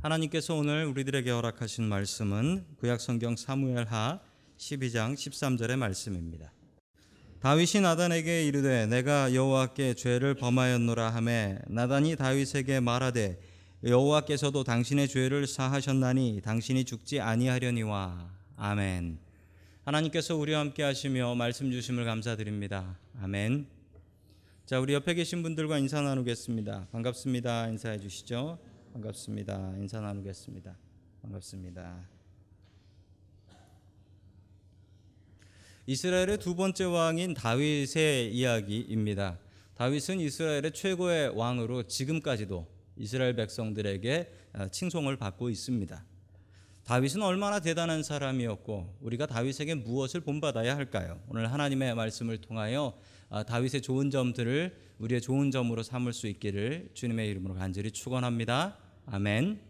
하나님께서 오늘 우리들에게 허락하신 말씀은 구약 성경 사무엘하 12장 13절의 말씀입니다. 다윗이 나단에게 이르되 내가 여호와께 죄를 범하였노라 하매 나단이 다윗에게 말하되 여호와께서도 당신의 죄를 사하셨나니 당신이 죽지 아니하려니와 아멘. 하나님께서 우리와 함께 하시며 말씀 주심을 감사드립니다. 아멘. 자, 우리 옆에 계신 분들과 인사 나누겠습니다. 반갑습니다. 인사해 주시죠. 반갑습니다. 인사 나누겠습니다. 반갑습니다. 이스라엘의 두 번째 왕인 다윗의 이야기입니다. 다윗은 이스라엘의 최고의 왕으로 지금까지도 이스라엘 백성들에게 칭송을 받고 있습니다. 다윗은 얼마나 대단한 사람이었고 우리가 다윗에게 무엇을 본받아야 할까요? 오늘 하나님의 말씀을 통하여 다윗의 좋은 점들을 우리의 좋은 점으로 삼을 수 있기를 주님의 이름으로 간절히 축원합니다. 아멘.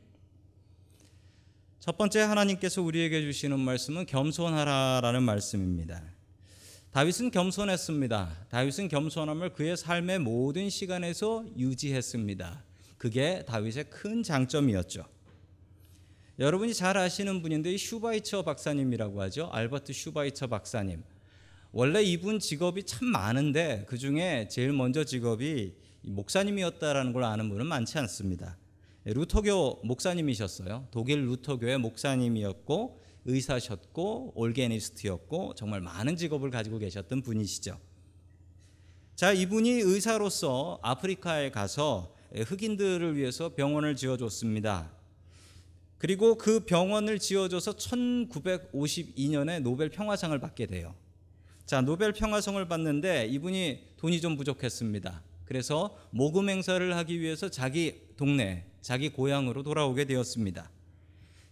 첫 번째 하나님께서 우리에게 주시는 말씀은 겸손하라라는 말씀입니다. 다윗은 겸손했습니다. 다윗은 겸손함을 그의 삶의 모든 시간에서 유지했습니다. 그게 다윗의 큰 장점이었죠. 여러분이 잘 아시는 분인데 슈바이처 박사님이라고 하죠. 알버트 슈바이처 박사님. 원래 이분 직업이 참 많은데 그 중에 제일 먼저 직업이 목사님이었다라는 걸 아는 분은 많지 않습니다. 루터교 목사님이셨어요. 독일 루터교의 목사님이었고 의사셨고 올게니스트였고 정말 많은 직업을 가지고 계셨던 분이시죠. 자, 이분이 의사로서 아프리카에 가서 흑인들을 위해서 병원을 지어줬습니다. 그리고 그 병원을 지어줘서 1952년에 노벨 평화상을 받게 돼요. 자, 노벨 평화상을 받는데 이분이 돈이 좀 부족했습니다. 그래서 모금 행사를 하기 위해서 자기 동네, 자기 고향으로 돌아오게 되었습니다.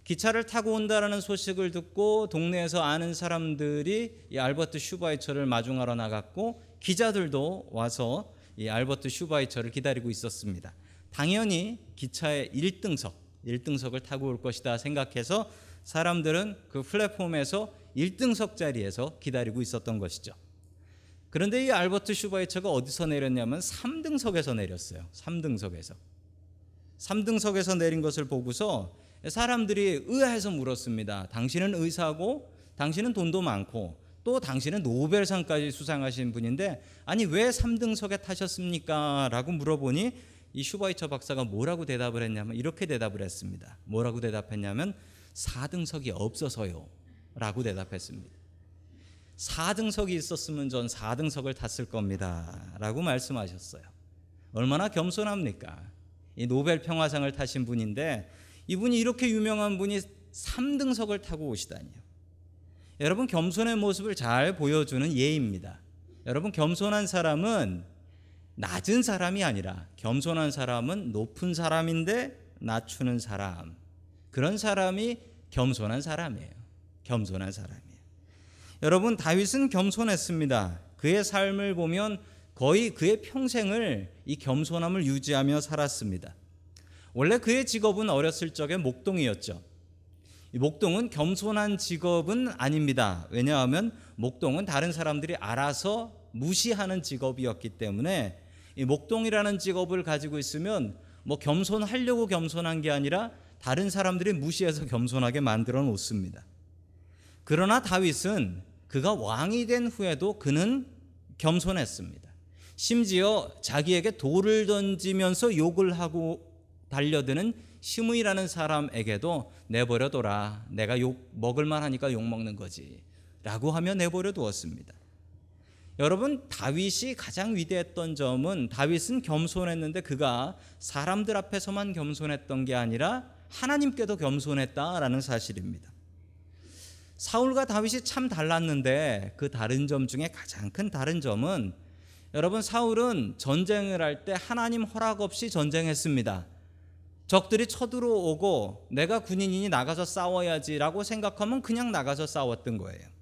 기차를 타고 온다라는 소식을 듣고 동네에서 아는 사람들이 이 알버트 슈바이처를 마중하러 나갔고 기자들도 와서 이 알버트 슈바이처를 기다리고 있었습니다. 당연히 기차의 1등석, 1등석을 타고 올 것이다 생각해서 사람들은 그 플랫폼에서 1등석 자리에서 기다리고 있었던 것이죠. 그런데 이 알버트 슈바이처가 어디서 내렸냐면 3등석에서 내렸어요. 3등석에서. 3등석에서 내린 것을 보고서 사람들이 의아해서 물었습니다. 당신은 의사고 당신은 돈도 많고 또 당신은 노벨상까지 수상하신 분인데 아니 왜 3등석에 타셨습니까? 라고 물어보니 이 슈바이처 박사가 뭐라고 대답을 했냐면 이렇게 대답을 했습니다. 뭐라고 대답했냐면 4등석이 없어서요. 라고 대답했습니다. 4등석이 있었으면 전 4등석을 탔을 겁니다. 라고 말씀하셨어요. 얼마나 겸손합니까? 이 노벨 평화상을 타신 분인데 이분이 이렇게 유명한 분이 3등석을 타고 오시다니요. 여러분 겸손의 모습을 잘 보여주는 예입니다. 여러분 겸손한 사람은 낮은 사람이 아니라 겸손한 사람은 높은 사람인데 낮추는 사람. 그런 사람이 겸손한 사람이에요. 겸손한 사람이에요. 여러분 다윗은 겸손했습니다. 그의 삶을 보면 거의 그의 평생을 이 겸손함을 유지하며 살았습니다. 원래 그의 직업은 어렸을 적에 목동이었죠. 이 목동은 겸손한 직업은 아닙니다. 왜냐하면 목동은 다른 사람들이 알아서 무시하는 직업이었기 때문에 이 목동이라는 직업을 가지고 있으면 뭐 겸손하려고 겸손한 게 아니라 다른 사람들이 무시해서 겸손하게 만들어 놓습니다. 그러나 다윗은 그가 왕이 된 후에도 그는 겸손했습니다. 심지어 자기에게 돌을 던지면서 욕을 하고 달려드는 시므이라는 사람에게도 내버려둬라. 내가 욕 먹을 만하니까 욕 먹는 거지. 라고 하며 내버려 두었습니다. 여러분 다윗이 가장 위대했던 점은 다윗은 겸손했는데 그가 사람들 앞에서만 겸손했던 게 아니라 하나님께도 겸손했다라는 사실입니다. 사울과 다윗이 참 달랐는데 그 다른 점 중에 가장 큰 다른 점은 여러분 사울은 전쟁을 할 때 하나님 허락 없이 전쟁했습니다. 적들이 쳐들어오고 내가 군인이니 나가서 싸워야지라고 생각하면 그냥 나가서 싸웠던 거예요.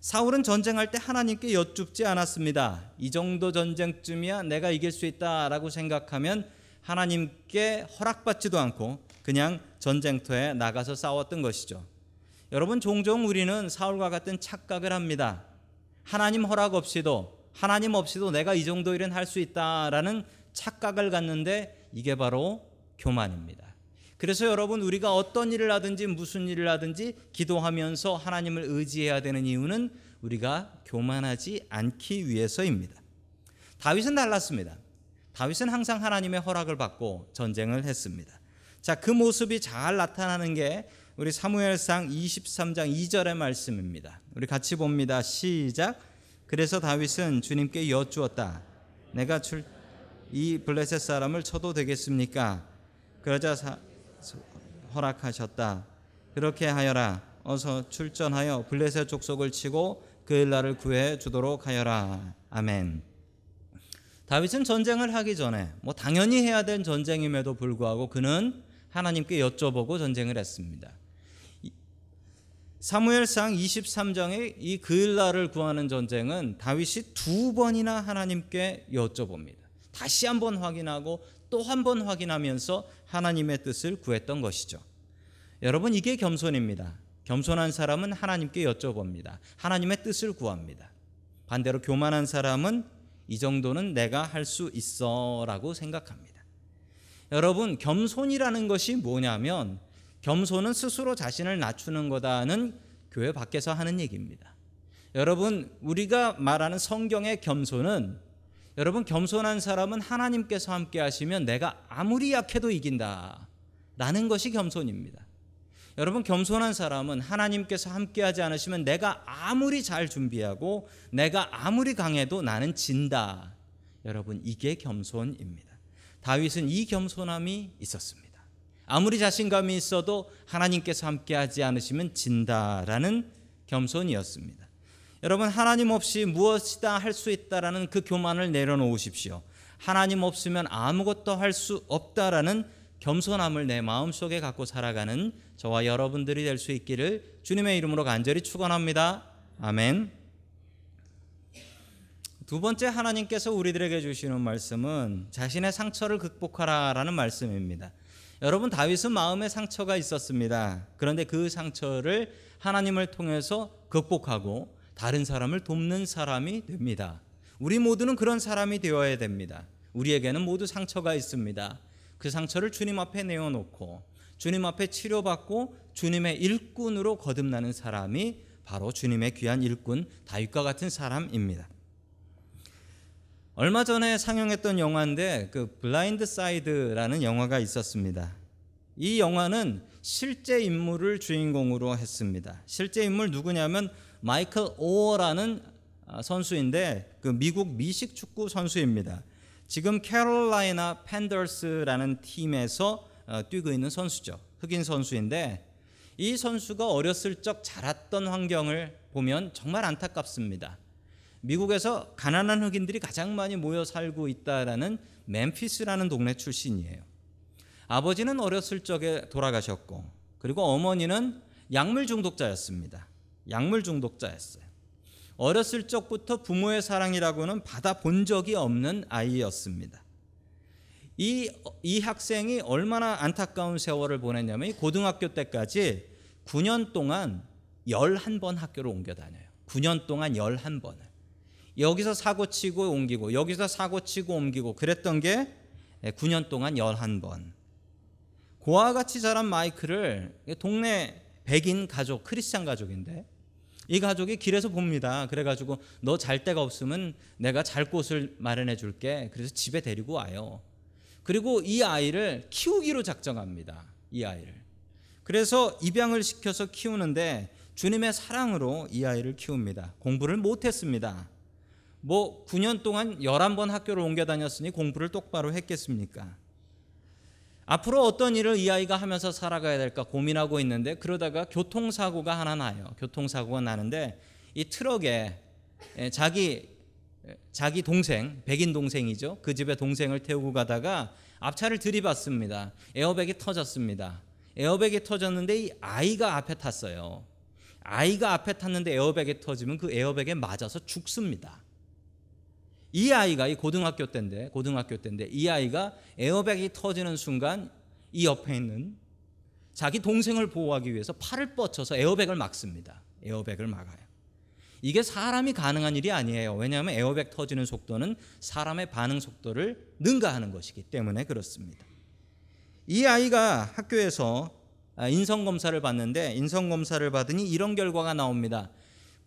사울은 전쟁할 때 하나님께 여쭙지 않았습니다. 이 정도 전쟁쯤이야 내가 이길 수 있다라고 생각하면 하나님께 허락받지도 않고 그냥 전쟁터에 나가서 싸웠던 것이죠. 여러분 종종 우리는 사울과 같은 착각을 합니다. 하나님 허락 없이도 하나님 없이도 내가 이 정도 일은 할 수 있다라는 착각을 갖는데 이게 바로 교만입니다. 그래서 여러분 우리가 어떤 일을 하든지 무슨 일을 하든지 기도하면서 하나님을 의지해야 되는 이유는 우리가 교만하지 않기 위해서입니다. 다윗은 달랐습니다. 다윗은 항상 하나님의 허락을 받고 전쟁을 했습니다. 자, 그 모습이 잘 나타나는 게 우리 사무엘상 23장 2절의 말씀입니다. 우리 같이 봅니다. 시작. 그래서 다윗은 주님께 여쭈었다. 내가 출, 이 블레셋 사람을 쳐도 되겠습니까? 그러자 사, 허락하셨다. 그렇게 하여라. 어서 출전하여 블레셋 족속을 치고 그 일 날을 구해 주도록 하여라. 아멘. 다윗은 전쟁을 하기 전에 뭐 당연히 해야 될 전쟁임에도 불구하고 그는 하나님께 여쭤보고 전쟁을 했습니다. 사무엘상 23장의 이 그일날을 구하는 전쟁은 다윗이 두 번이나 하나님께 여쭤봅니다. 다시 한번 확인하고 또 한 번 확인하면서 하나님의 뜻을 구했던 것이죠. 여러분 이게 겸손입니다. 겸손한 사람은 하나님께 여쭤봅니다. 하나님의 뜻을 구합니다. 반대로 교만한 사람은 이 정도는 내가 할 수 있어라고 생각합니다. 여러분 겸손이라는 것이 뭐냐면 겸손은 스스로 자신을 낮추는 거다는 교회 밖에서 하는 얘기입니다. 여러분 우리가 말하는 성경의 겸손은 여러분 겸손한 사람은 하나님께서 함께 하시면 내가 아무리 약해도 이긴다. 라는 것이 겸손입니다. 여러분 겸손한 사람은 하나님께서 함께 하지 않으시면 내가 아무리 잘 준비하고 내가 아무리 강해도 나는 진다. 여러분 이게 겸손입니다. 다윗은 이 겸손함이 있었습니다. 아무리 자신감이 있어도 하나님께서 함께 하지 않으시면 진다라는 겸손이었습니다. 여러분 하나님 없이 무엇이다 할 수 있다라는 그 교만을 내려놓으십시오. 하나님 없으면 아무것도 할 수 없다라는 겸손함을 내 마음속에 갖고 살아가는 저와 여러분들이 될 수 있기를 주님의 이름으로 간절히 축원합니다. 아멘. 두 번째 하나님께서 우리들에게 주시는 말씀은 자신의 상처를 극복하라라는 말씀입니다. 여러분 다윗은 마음에 상처가 있었습니다. 그런데 그 상처를 하나님을 통해서 극복하고 다른 사람을 돕는 사람이 됩니다. 우리 모두는 그런 사람이 되어야 됩니다. 우리에게는 모두 상처가 있습니다. 그 상처를 주님 앞에 내어놓고 주님 앞에 치료받고 주님의 일꾼으로 거듭나는 사람이 바로 주님의 귀한 일꾼 다윗과 같은 사람입니다. 얼마 전에 상영했던 영화인데 그 Blind Side라는 영화가 있었습니다. 이 영화는 실제 인물을 주인공으로 했습니다. 실제 인물 누구냐면 마이클 오어라는 선수인데 그 미국 미식 축구 선수입니다. 지금 캐롤라이나 팬더스라는 팀에서 뛰고 있는 선수죠. 흑인 선수인데 이 선수가 어렸을 적 자랐던 환경을 보면 정말 안타깝습니다. 미국에서 가난한 흑인들이 가장 많이 모여 살고 있다라는 멤피스라는 동네 출신이에요. 아버지는 어렸을 적에 돌아가셨고 그리고 어머니는 약물 중독자였습니다. 약물 중독자였어요. 어렸을 적부터 부모의 사랑이라고는 받아본 적이 없는 아이였습니다. 이, 이 학생이 얼마나 안타까운 세월을 보냈냐면 고등학교 때까지 9년 동안 11번 학교를 옮겨 다녀요. 9년 동안 11번을. 여기서 사고 치고 옮기고 여기서 사고 치고 옮기고 그랬던 게 9년 동안 11번. 고아 같이 자란 마이크를 동네 백인 가족, 크리스찬 가족인데 이 가족이 길에서 봅니다. 그래가지고 너 잘 데가 없으면 내가 잘 곳을 마련해 줄게. 그래서 집에 데리고 와요. 그리고 이 아이를 키우기로 작정합니다. 이 아이를. 그래서 입양을 시켜서 키우는데 주님의 사랑으로 이 아이를 키웁니다. 공부를 못했습니다. 뭐 9년 동안 11번 학교를 옮겨 다녔으니 공부를 똑바로 했겠습니까? 앞으로 어떤 일을 이 아이가 하면서 살아가야 될까 고민하고 있는데 그러다가 교통사고가 하나 나요. 교통사고가 나는데 이 트럭에 자기 자기 동생, 백인 동생이죠. 그 집에 동생을 태우고 가다가 앞차를 들이받습니다. 에어백이 터졌습니다. 에어백이 터졌는데 이 아이가 앞에 탔어요. 아이가 앞에 탔는데 에어백이 터지면 그 에어백에 맞아서 죽습니다. 이 아이가 이 고등학교 때인데 고등학교 때인데 이 아이가 에어백이 터지는 순간 이 옆에 있는 자기 동생을 보호하기 위해서 팔을 뻗쳐서 에어백을 막습니다. 에어백을 막아요. 이게 사람이 가능한 일이 아니에요. 왜냐하면 에어백 터지는 속도는 사람의 반응 속도를 능가하는 것이기 때문에 그렇습니다. 이 아이가 학교에서 아, 인성 검사를 받는데 인성 검사를 받으니 이런 결과가 나옵니다.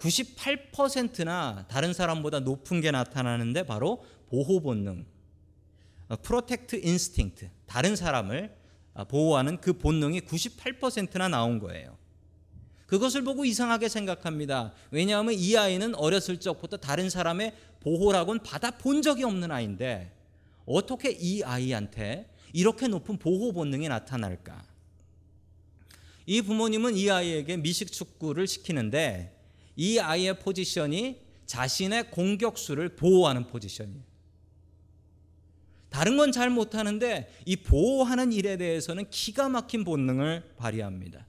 98%나 다른 사람보다 높은 게 나타나는데 바로 보호 본능, protect instinct, 다른 사람을 아, 보호하는 그 본능이 98%나 나온 거예요. 그것을 보고 이상하게 생각합니다. 왜냐하면 이 아이는 어렸을 적부터 다른 사람의 보호라고는 받아 본 적이 없는 아이인데 어떻게 이 아이한테 이렇게 높은 보호 본능이 나타날까? 이 부모님은 이 아이에게 미식 축구를 시키는데 이 아이의 포지션이 자신의 공격수를 보호하는 포지션이에요. 다른 건 잘 못하는데 이 보호하는 일에 대해서는 기가 막힌 본능을 발휘합니다.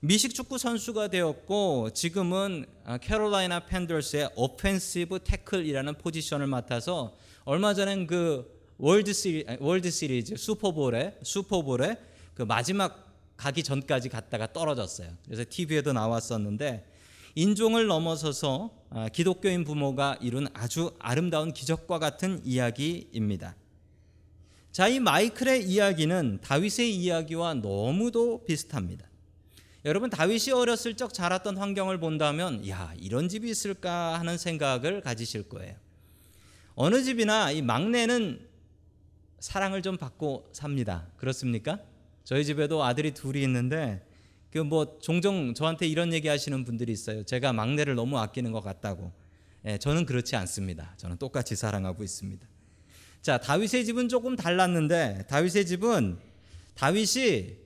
미식 축구 선수가 되었고 지금은 캐롤라이나 팬더스의 오펜시브 태클이라는 포지션을 맡아서 얼마 전엔 그 월드 시리 월드 시리즈 슈퍼볼에 슈퍼볼에 그 마지막 가기 전까지 갔다가 떨어졌어요. 그래서 TV에도 나왔었는데 인종을 넘어서서 아, 기독교인 부모가 이룬 아주 아름다운 기적과 같은 이야기입니다. 자, 이 마이클의 이야기는 다윗의 이야기와 너무도 비슷합니다. 여러분 다윗이 어렸을 적 자랐던 환경을 본다면 야, 이런 집이 있을까 하는 생각을 가지실 거예요. 어느 집이나 이 막내는 사랑을 좀 받고 삽니다. 그렇습니까? 저희 집에도 아들이 둘이 있는데 그 뭐 종종 저한테 이런 얘기 하시는 분들이 있어요. 제가 막내를 너무 아끼는 것 같다고. 예, 저는 그렇지 않습니다. 저는 똑같이 사랑하고 있습니다. 자, 다윗의 집은 조금 달랐는데 다윗의 집은 다윗이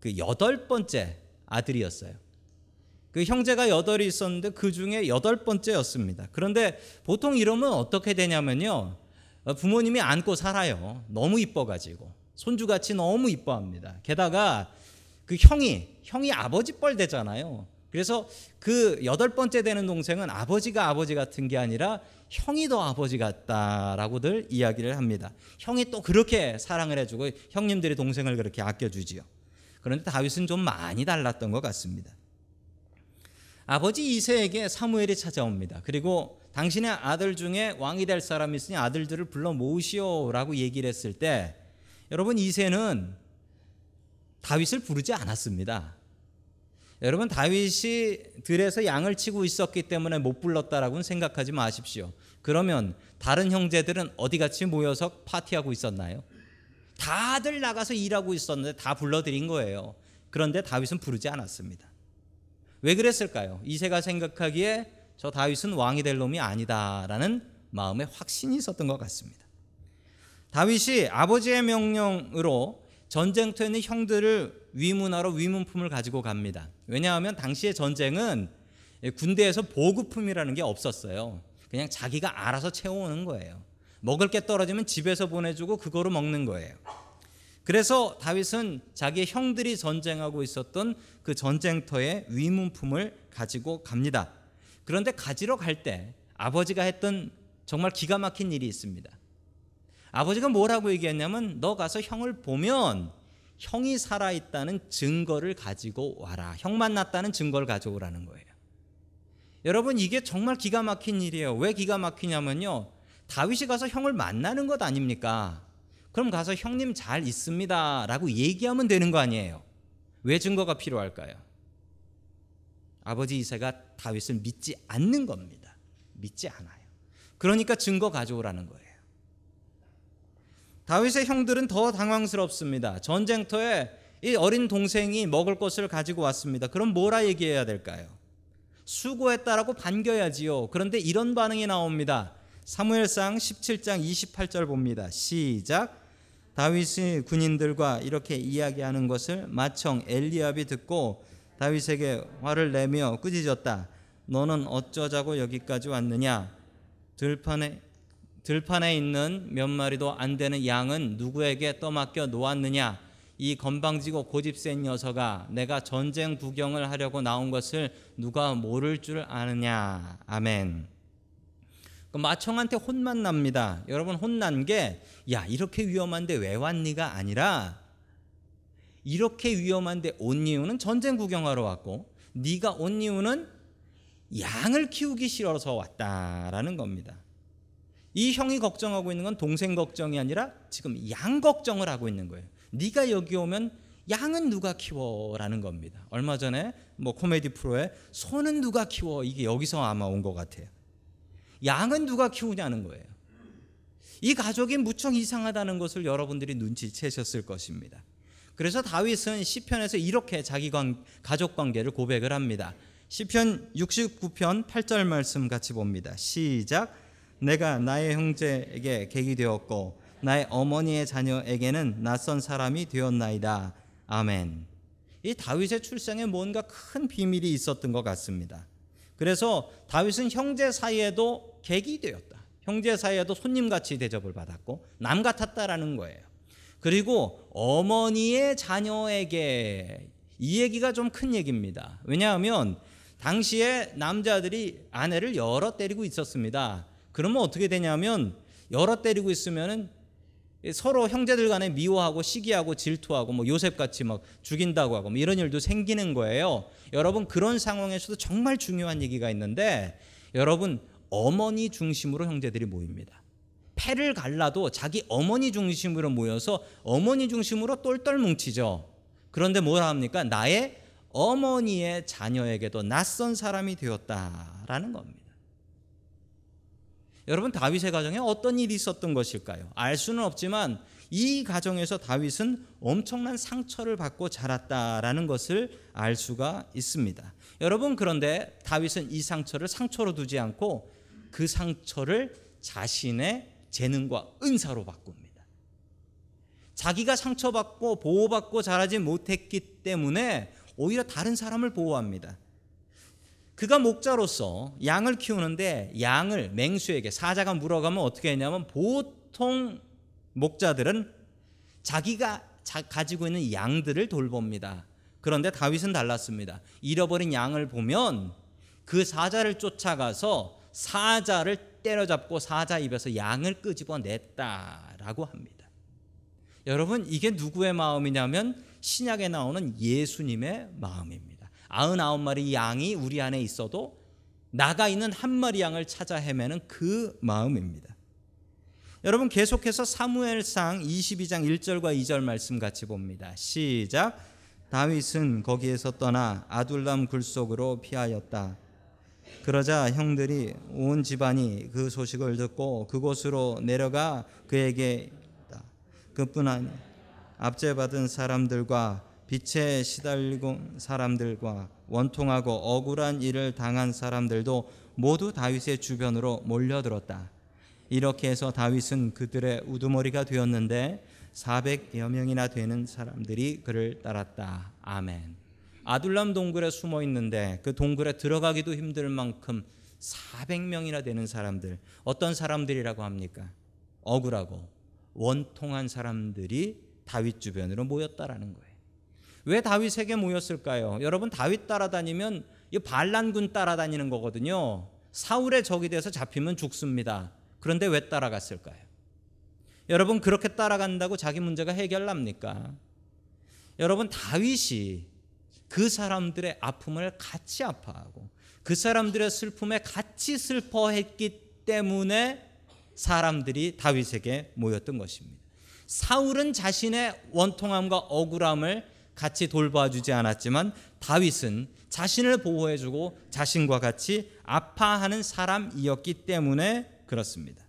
그 여덟 번째 아들이었어요. 그 형제가 여덟이 있었는데 그 중에 여덟 번째였습니다. 그런데 보통 이러면 어떻게 되냐면요. 부모님이 안고 살아요. 너무 이뻐가지고. 손주같이 너무 이뻐합니다. 게다가 그 형이, 형이 아버지 뻘 되잖아요. 그래서 그 여덟 번째 되는 동생은 아버지가 아버지 같은 게 아니라 형이 더 아버지 같다라고들 이야기를 합니다. 형이 또 그렇게 사랑을 해주고 형님들이 동생을 그렇게 아껴주지요. 그런데 다윗은 좀 많이 달랐던 것 같습니다. 아버지 이세에게 사무엘이 찾아옵니다. 그리고 당신의 아들 중에 왕이 될 사람이 있으니 아들들을 불러 모으시오라고 얘기를 했을 때 여러분 이세는 다윗을 부르지 않았습니다. 여러분 다윗이 들에서 양을 치고 있었기 때문에 못 불렀다라고는 생각하지 마십시오. 그러면 다른 형제들은 어디 같이 모여서 파티하고 있었나요? 다들 나가서 일하고 있었는데 다 불러드린 거예요. 그런데 다윗은 부르지 않았습니다. 왜 그랬을까요? 이세가 생각하기에 저 다윗은 왕이 될 놈이 아니다라는 마음에 확신이 있었던 것 같습니다. 다윗이 아버지의 명령으로 전쟁터에 있는 형들을 위문하러 위문품을 가지고 갑니다. 왜냐하면 당시의 전쟁은 군대에서 보급품이라는 게 없었어요. 그냥 자기가 알아서 채워오는 거예요. 먹을 게 떨어지면 집에서 보내주고 그거로 먹는 거예요. 그래서 다윗은 자기의 형들이 전쟁하고 있었던 그 전쟁터에 위문품을 가지고 갑니다. 그런데 가지러 갈 때 아버지가 했던 정말 기가 막힌 일이 있습니다. 아버지가 뭐라고 얘기했냐면 너 가서 형을 보면 형이 살아있다는 증거를 가지고 와라. 형 만났다는 증거를 가져오라는 거예요. 여러분 이게 정말 기가 막힌 일이에요. 왜 기가 막히냐면요. 다윗이 가서 형을 만나는 것 아닙니까? 그럼 가서 형님 잘 있습니다. 라고 얘기하면 되는 거 아니에요. 왜 증거가 필요할까요? 아버지 이세가 다윗을 믿지 않는 겁니다. 믿지 않아요. 그러니까 증거 가져오라는 거예요. 다윗의 형들은 더 당황스럽습니다. 전쟁터에 이 어린 동생이 먹을 것을 가지고 왔습니다. 그럼 뭐라 얘기해야 될까요? 수고했다라고 반겨야지요. 그런데 이런 반응이 나옵니다. 사무엘상 17장 28절 봅니다. 시작. 다윗이 군인들과 이렇게 이야기하는 것을 마청 엘리압이 듣고 다윗에게 화를 내며 꾸짖었다. 너는 어쩌자고 여기까지 왔느냐? 들판에 들판에 있는 몇 마리도 안 되는 양은 누구에게 떠맡겨 놓았느냐? 이 건방지고 고집센 녀석아, 내가 전쟁 구경을 하려고 나온 것을 누가 모를 줄 아느냐? 아멘. 그 마청한테 혼만 납니다. 여러분 혼난 게 야 이렇게 위험한데 왜 왔니가 아니라 이렇게 위험한데 온 이유는 전쟁 구경하러 왔고 네가 온 이유는 양을 키우기 싫어서 왔다라는 겁니다. 이 형이 걱정하고 있는 건 동생 걱정이 아니라 지금 양 걱정을 하고 있는 거예요. 네가 여기 오면 양은 누가 키워라는 겁니다. 얼마 전에 뭐 코미디 프로에 소는 누가 키워 이게 여기서 아마 온 것 같아요. 양은 누가 키우냐는 거예요. 이 가족이 무척 이상하다는 것을 여러분들이 눈치채셨을 것입니다. 그래서 다윗은 시편에서 이렇게 자기 관, 가족 관계를 고백을 합니다. 시편 69편 8절 말씀 같이 봅니다. 시작. 내가 나의 형제에게 객이 되었고 나의 어머니의 자녀에게는 낯선 사람이 되었나이다. 아멘. 이 다윗의 출생에 뭔가 큰 비밀이 있었던 것 같습니다. 그래서 다윗은 형제 사이에도 객이 되었다. 형제 사이에도 손님같이 대접을 받았고 남 같았다라는 거예요. 그리고 어머니의 자녀에게 이 얘기가 좀 큰 얘기입니다. 왜냐하면 당시에 남자들이 아내를 여러 때리고 있었습니다. 그러면 어떻게 되냐면 여러 때리고 있으면은 서로 형제들 간에 미워하고 시기하고 질투하고 뭐 요셉 같이 막 죽인다고 하고 뭐 이런 일도 생기는 거예요. 여러분 그런 상황에서도 정말 중요한 얘기가 있는데 여러분 어머니 중심으로 형제들이 모입니다. 패를 갈라도 자기 어머니 중심으로 모여서 어머니 중심으로 똘똘 뭉치죠. 그런데 뭐라 합니까? 나의 어머니의 자녀에게도 낯선 사람이 되었다라는 겁니다. 여러분 다윗의 가정에 어떤 일이 있었던 것일까요? 알 수는 없지만 이 가정에서 다윗은 엄청난 상처를 받고 자랐다라는 것을 알 수가 있습니다. 여러분 그런데 다윗은 이 상처를 상처로 두지 않고 그 상처를 자신의 재능과 은사로 바꿉니다. 자기가 상처받고 보호받고 자라지 못했기 때문에 오히려 다른 사람을 보호합니다. 그가 목자로서 양을 키우는데 양을 맹수에게 사자가 물어가면 어떻게 했냐면 보통 목자들은 자기가 가지고 있는 양들을 돌봅니다. 그런데 다윗은 달랐습니다. 잃어버린 양을 보면 그 사자를 쫓아가서 사자를 때려잡고 사자 입에서 양을 끄집어 냈다라고 합니다. 여러분 이게 누구의 마음이냐면 신약에 나오는 예수님의 마음입니다. 99마리 양이 우리 안에 있어도 나가 있는 한 마리 양을 찾아 헤매는 그 마음입니다. 여러분 계속해서 사무엘상 22장 1절과 2절 말씀 같이 봅니다. 시작. 다윗은 거기에서 떠나 아둘람 굴속으로 피하였다. 그러자 형들이 온 집안이 그 소식을 듣고 그곳으로 내려가 그에게 그뿐 아니 압제받은 사람들과 빛에 시달리고 사람들과 원통하고 억울한 일을 당한 사람들도 모두 다윗의 주변으로 몰려들었다. 이렇게 해서 다윗은 그들의 우두머리가 되었는데 400여 명이나 되는 사람들이 그를 따랐다. 아멘. 아둘람 동굴에 숨어 있는데 그 동굴에 들어가기도 힘들 만큼 400명이나 되는 사람들 어떤 사람들이라고 합니까? 억울하고 원통한 사람들이 다윗 주변으로 모였다라는 거예요. 왜 다윗에게 모였을까요? 여러분 다윗 따라다니면 이 반란군 따라다니는 거거든요. 사울의 적이 돼서 잡히면 죽습니다. 그런데 왜 따라갔을까요? 여러분 그렇게 따라간다고 자기 문제가 해결납니까? 여러분 다윗이 그 사람들의 아픔을 같이 아파하고 그 사람들의 슬픔에 같이 슬퍼했기 때문에 사람들이 다윗에게 모였던 것입니다. 사울은 자신의 원통함과 억울함을 같이 돌봐주지 않았지만 다윗은 자신을 보호해주고 자신과 같이 아파하는 사람이었기 때문에 그렇습니다.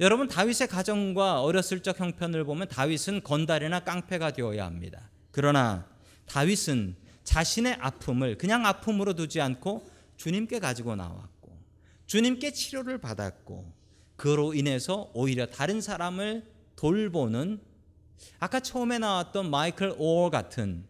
여러분 다윗의 가정과 어렸을 적 형편을 보면 다윗은 건달이나 깡패가 되어야 합니다. 그러나 다윗은 자신의 아픔을 그냥 아픔으로 두지 않고 주님께 가지고 나왔고 주님께 치료를 받았고 그로 인해서 오히려 다른 사람을 돌보는 아까 처음에 나왔던 마이클 오어 같은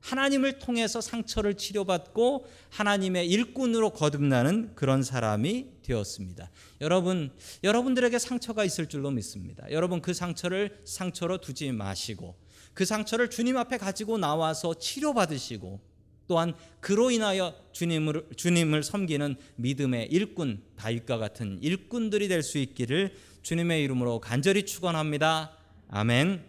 하나님을 통해서 상처를 치료받고 하나님의 일꾼으로 거듭나는 그런 사람이 되었습니다. 여러분, 여러분들에게 상처가 있을 줄로 믿습니다. 여러분 그 상처를 상처로 두지 마시고 그 상처를 주님 앞에 가지고 나와서 치료받으시고 또한 그로 인하여 주님을 주님을 섬기는 믿음의 일꾼 다윗과 같은 일꾼들이 될 수 있기를 주님의 이름으로 간절히 축원합니다. 아멘.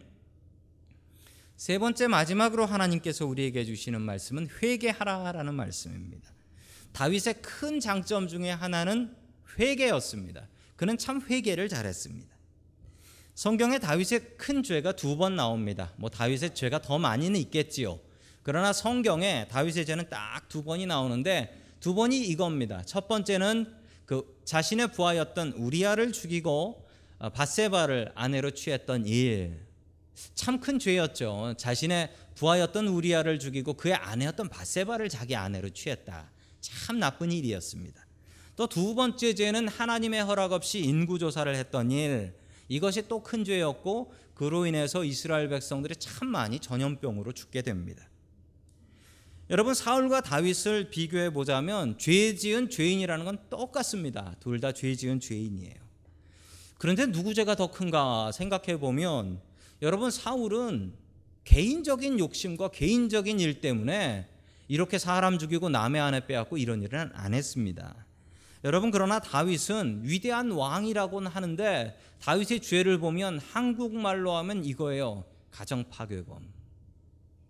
세 번째 마지막으로 하나님께서 우리에게 주시는 말씀은 회개하라라는 말씀입니다. 다윗의 큰 장점 중에 하나는 회개였습니다. 그는 참 회개를 잘했습니다. 성경에 다윗의 큰 죄가 두 번 나옵니다. 뭐 다윗의 죄가 더 많이는 있겠지요. 그러나 성경에 다윗의 죄는 딱 두 번이 나오는데 두 번이 이겁니다. 첫 번째는 그 자신의 부하였던 우리아를 죽이고 어, 바세바를 아내로 취했던 일. 참 큰 죄였죠. 자신의 부하였던 우리아를 죽이고 그의 아내였던 바세바를 자기 아내로 취했다. 참 나쁜 일이었습니다. 또 두 번째 죄는 하나님의 허락 없이 인구 조사를 했던 일. 이것이 또 큰 죄였고 그로 인해서 이스라엘 백성들이 참 많이 전염병으로 죽게 됩니다. 여러분 사울과 다윗을 비교해 보자면 죄 지은 죄인이라는 건 똑같습니다. 둘 다 죄 지은 죄인이에요. 그런데 누구 죄가 더 큰가 생각해 보면 여러분 사울은 개인적인 욕심과 개인적인 일 때문에 이렇게 사람 죽이고 남의 아내 빼앗고 이런 일은 안 했습니다. 여러분 그러나 다윗은 위대한 왕이라고는 하는데 다윗의 죄를 보면 한국말로 하면 이거예요. 가정 파괴범.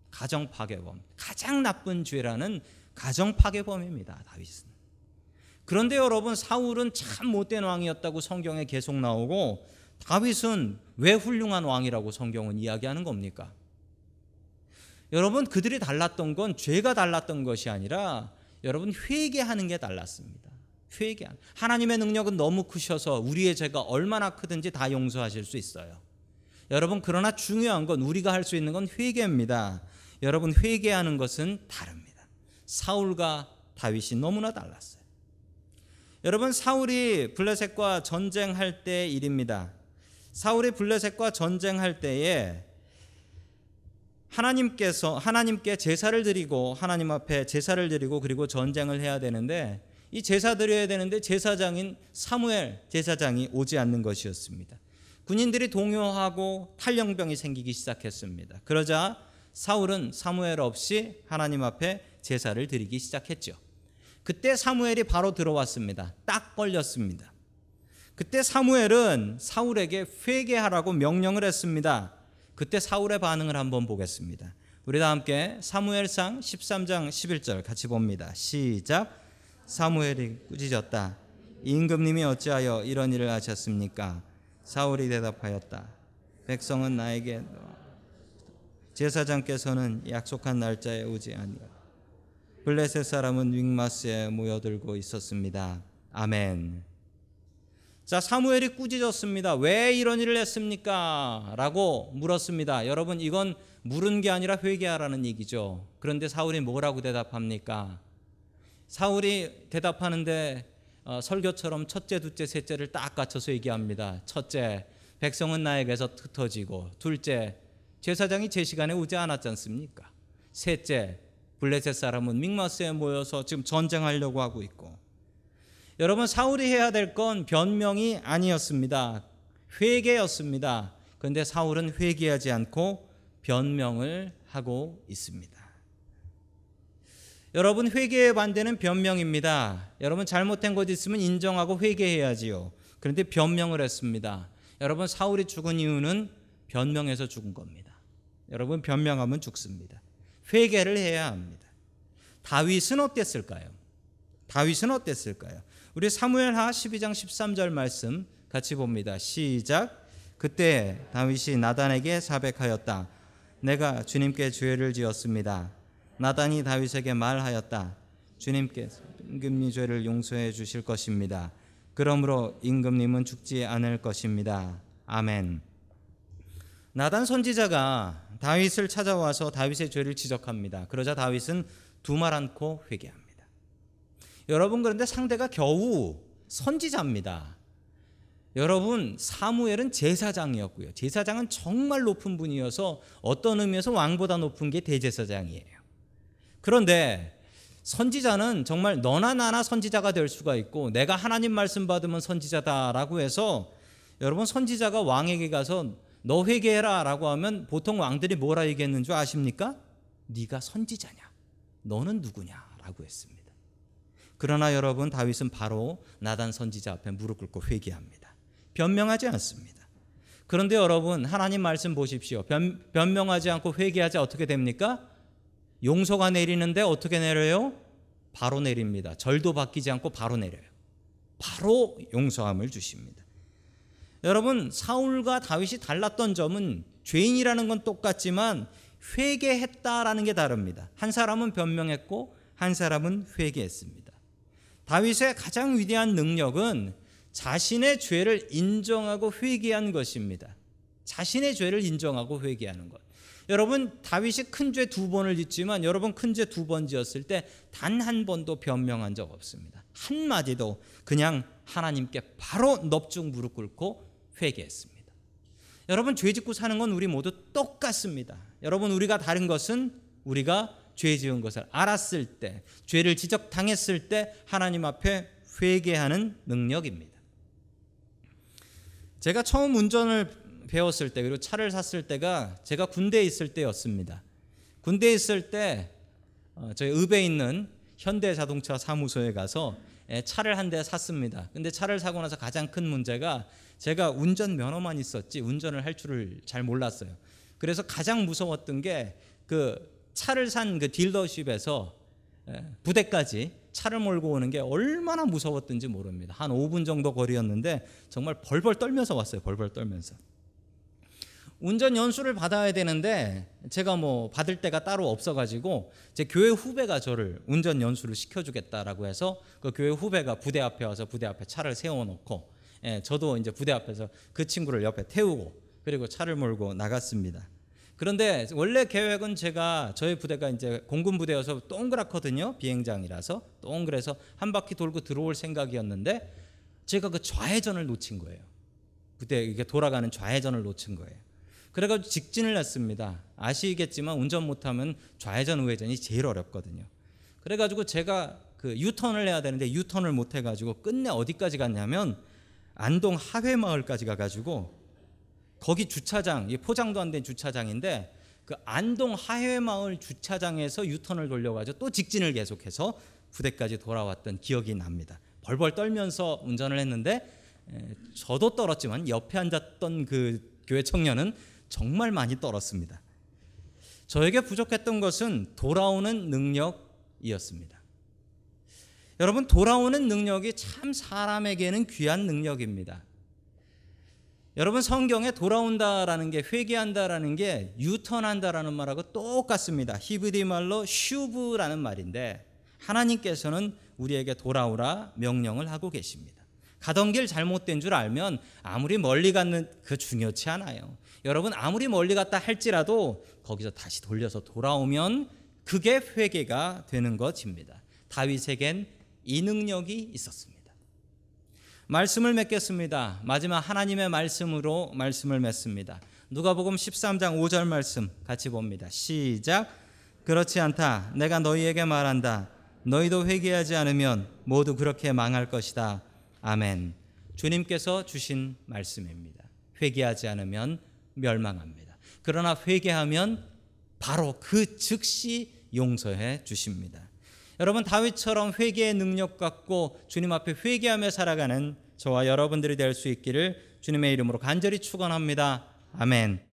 가정 파괴범. 가장 나쁜 죄라는 가정 파괴범입니다. 다윗은. 그런데 여러분 사울은 참 못된 왕이었다고 성경에 계속 나오고 다윗은 왜 훌륭한 왕이라고 성경은 이야기하는 겁니까? 여러분 그들이 달랐던 건 죄가 달랐던 것이 아니라 여러분 회개하는 게 달랐습니다. 회개. 하나님의 능력은 너무 크셔서 우리의 죄가 얼마나 크든지 다 용서하실 수 있어요. 여러분 그러나 중요한 건 우리가 할 수 있는 건 회개입니다. 여러분 회개하는 것은 다릅니다. 사울과 다윗이 너무나 달랐어요. 여러분 사울이 블레셋과 전쟁할 때 일입니다. 사울이 블레셋과 전쟁할 때에 하나님께서 하나님께 제사를 드리고 하나님 앞에 제사를 드리고 그리고 전쟁을 해야 되는데 이 제사 드려야 되는데 제사장인 사무엘 제사장이 오지 않는 것이었습니다. 군인들이 동요하고 탈영병이 생기기 시작했습니다. 그러자 사울은 사무엘 없이 하나님 앞에 제사를 드리기 시작했죠. 그때 사무엘이 바로 들어왔습니다. 딱 걸렸습니다. 그때 사무엘은 사울에게 회개하라고 명령을 했습니다. 그때 사울의 반응을 한번 보겠습니다. 우리 다 함께 사무엘상 13장 11절 같이 봅니다. 시작. 사무엘이 꾸짖었다. 임금님이 어찌하여 이런 일을 하셨습니까? 사울이 대답하였다. 백성은 나에게 제사장께서는 약속한 날짜에 오지 아니하. 블레셋 사람은 윙마스에 모여들고 있었습니다. 아멘. 자, 사무엘이 꾸짖었습니다. 왜 이런 일을 했습니까? 라고 물었습니다. 여러분, 이건 물은 게 아니라 회개하라는 얘기죠. 그런데 사울이 뭐라고 대답합니까? 사울이 대답하는데 어, 설교처럼 첫째, 둘째, 셋째를 딱 갖춰서 얘기합니다. 첫째, 백성은 나에게서 흩어지고, 둘째, 제사장이 제 시간에 오지 않았지 않습니까? 셋째, 블레셋 사람은 믹마스에 모여서 지금 전쟁하려고 하고 있고, 여러분 사울이 해야 될 건 변명이 아니었습니다. 회개였습니다. 그런데 사울은 회개하지 않고 변명을 하고 있습니다. 여러분 회개의 반대는 변명입니다. 여러분 잘못된 것 있으면 인정하고 회개해야지요. 그런데 변명을 했습니다. 여러분 사울이 죽은 이유는 변명해서 죽은 겁니다. 여러분 변명하면 죽습니다. 회개를 해야 합니다. 다윗은 어땠을까요? 다윗은 어땠을까요? 우리 사무엘하 12장 13절 말씀 같이 봅니다. 시작. 그때 다윗이 나단에게 사백하였다. 내가 주님께 죄를 지었습니다. 나단이 다윗에게 말하였다. 주님께서 임금님 죄를 용서해 주실 것입니다. 그러므로 임금님은 죽지 않을 것입니다. 아멘. 나단 선지자가 다윗을 찾아와서 다윗의 죄를 지적합니다. 그러자 다윗은 두말 않고 회개합니다. 여러분 그런데 상대가 겨우 선지자입니다. 여러분 사무엘은 제사장이었고요. 제사장은 정말 높은 분이어서 어떤 의미에서 왕보다 높은 게 대제사장이에요. 그런데 선지자는 정말 너나 나나 선지자가 될 수가 있고 내가 하나님 말씀 받으면 선지자다라고 해서 여러분 선지자가 왕에게 가서 너 회개해라라고 하면 보통 왕들이 뭐라 얘기했는 줄 아십니까? 네가 선지자냐? 너는 누구냐라고 했습니다. 그러나 여러분 다윗은 바로 나단 선지자 앞에 무릎 꿇고 회개합니다. 변명하지 않습니다. 그런데 여러분 하나님 말씀 보십시오. 변, 변명하지 않고 회개하지 어떻게 됩니까? 용서가 내리는데 어떻게 내려요? 바로 내립니다. 절도 바뀌지 않고 바로 내려요. 바로 용서함을 주십니다. 여러분 사울과 다윗이 달랐던 점은 죄인이라는 건 똑같지만 회개했다라는 게 다릅니다. 한 사람은 변명했고 한 사람은 회개했습니다. 다윗의 가장 위대한 능력은 자신의 죄를 인정하고 회개한 것입니다. 자신의 죄를 인정하고 회개하는 것. 여러분 다윗이 큰 죄 두 번을 짓지만 여러분 큰 죄 두 번 지었을 때 단 한 번도 변명한 적 없습니다. 한 마디도 그냥 하나님께 바로 넙죽 무릎 꿇고 회개했습니다. 여러분 죄 짓고 사는 건 우리 모두 똑같습니다. 여러분 우리가 다른 것은 우리가 죄 지은 것을 알았을 때, 죄를 지적당했을 때 하나님 앞에 회개하는 능력입니다. 제가 처음 운전을 배웠을 때 그리고 차를 샀을 때가 제가 군대에 있을 때였습니다. 군대에 있을 때 어, 저희 읍에 있는 현대자동차 사무소에 가서 예, 차를 한 대 샀습니다. 근데 차를 사고 나서 가장 큰 문제가 제가 운전 면허만 있었지 운전을 할 줄을 잘 몰랐어요. 그래서 가장 무서웠던 게 그 차를 산 그 딜러십에서 예, 부대까지 차를 몰고 오는 게 얼마나 무서웠던지 모릅니다. 한 5분 정도 거리였는데 정말 벌벌 떨면서 왔어요. 벌벌 떨면서. 운전 연수를 받아야 되는데 제가 뭐 받을 때가 따로 없어가지고 제 교회 후배가 저를 운전 연수를 시켜주겠다라고 해서 그 교회 후배가 부대 앞에 와서 부대 앞에 차를 세워놓고 예, 저도 이제 부대 앞에서 그 친구를 옆에 태우고 그리고 차를 몰고 나갔습니다. 그런데 원래 계획은 제가 저희 부대가 이제 공군 부대여서 동그랗거든요 비행장이라서 동그래서 한 바퀴 돌고 들어올 생각이었는데 제가 그 좌회전을 놓친 거예요. 부대 이게 돌아가는 좌회전을 놓친 거예요. 그래가지고 직진을 했습니다. 아시겠지만 운전 못하면 좌회전 우회전이 제일 어렵거든요. 그래가지고 제가 그 유턴을 해야 되는데 유턴을 못 해가지고 끝내 어디까지 갔냐면 안동 하회마을까지 가가지고 거기 주차장, 이 포장도 안 된 주차장인데 그 안동 하회마을 주차장에서 유턴을 돌려가지고 또 직진을 계속해서 부대까지 돌아왔던 기억이 납니다. 벌벌 떨면서 운전을 했는데 에, 저도 떨었지만 옆에 앉았던 그 교회 청년은 정말 많이 떨었습니다. 저에게 부족했던 것은 돌아오는 능력이었습니다. 여러분 돌아오는 능력이 참 사람에게는 귀한 능력입니다. 여러분 성경에 돌아온다라는 게 회개한다라는 게 유턴한다라는 말하고 똑같습니다. 히브리 말로 슈브라는 말인데 하나님께서는 우리에게 돌아오라 명령을 하고 계십니다. 가던 길 잘못된 줄 알면 아무리 멀리 갔는 그 중요치 않아요. 여러분 아무리 멀리 갔다 할지라도 거기서 다시 돌려서 돌아오면 그게 회개가 되는 것입니다. 다윗에겐 이 능력이 있었습니다. 말씀을 맺겠습니다. 마지막 하나님의 말씀으로 말씀을 맺습니다. 누가복음 13장 5절 말씀 같이 봅니다. 시작. 그렇지 않다. 내가 너희에게 말한다. 너희도 회개하지 않으면 모두 그렇게 망할 것이다. 아멘. 주님께서 주신 말씀입니다. 회개하지 않으면 멸망합니다. 그러나 회개하면 바로 그 즉시 용서해 주십니다. 여러분 다윗처럼 회개의 능력 갖고 주님 앞에 회개하며 살아가는 저와 여러분들이 될 수 있기를 주님의 이름으로 간절히 축원합니다. 아멘.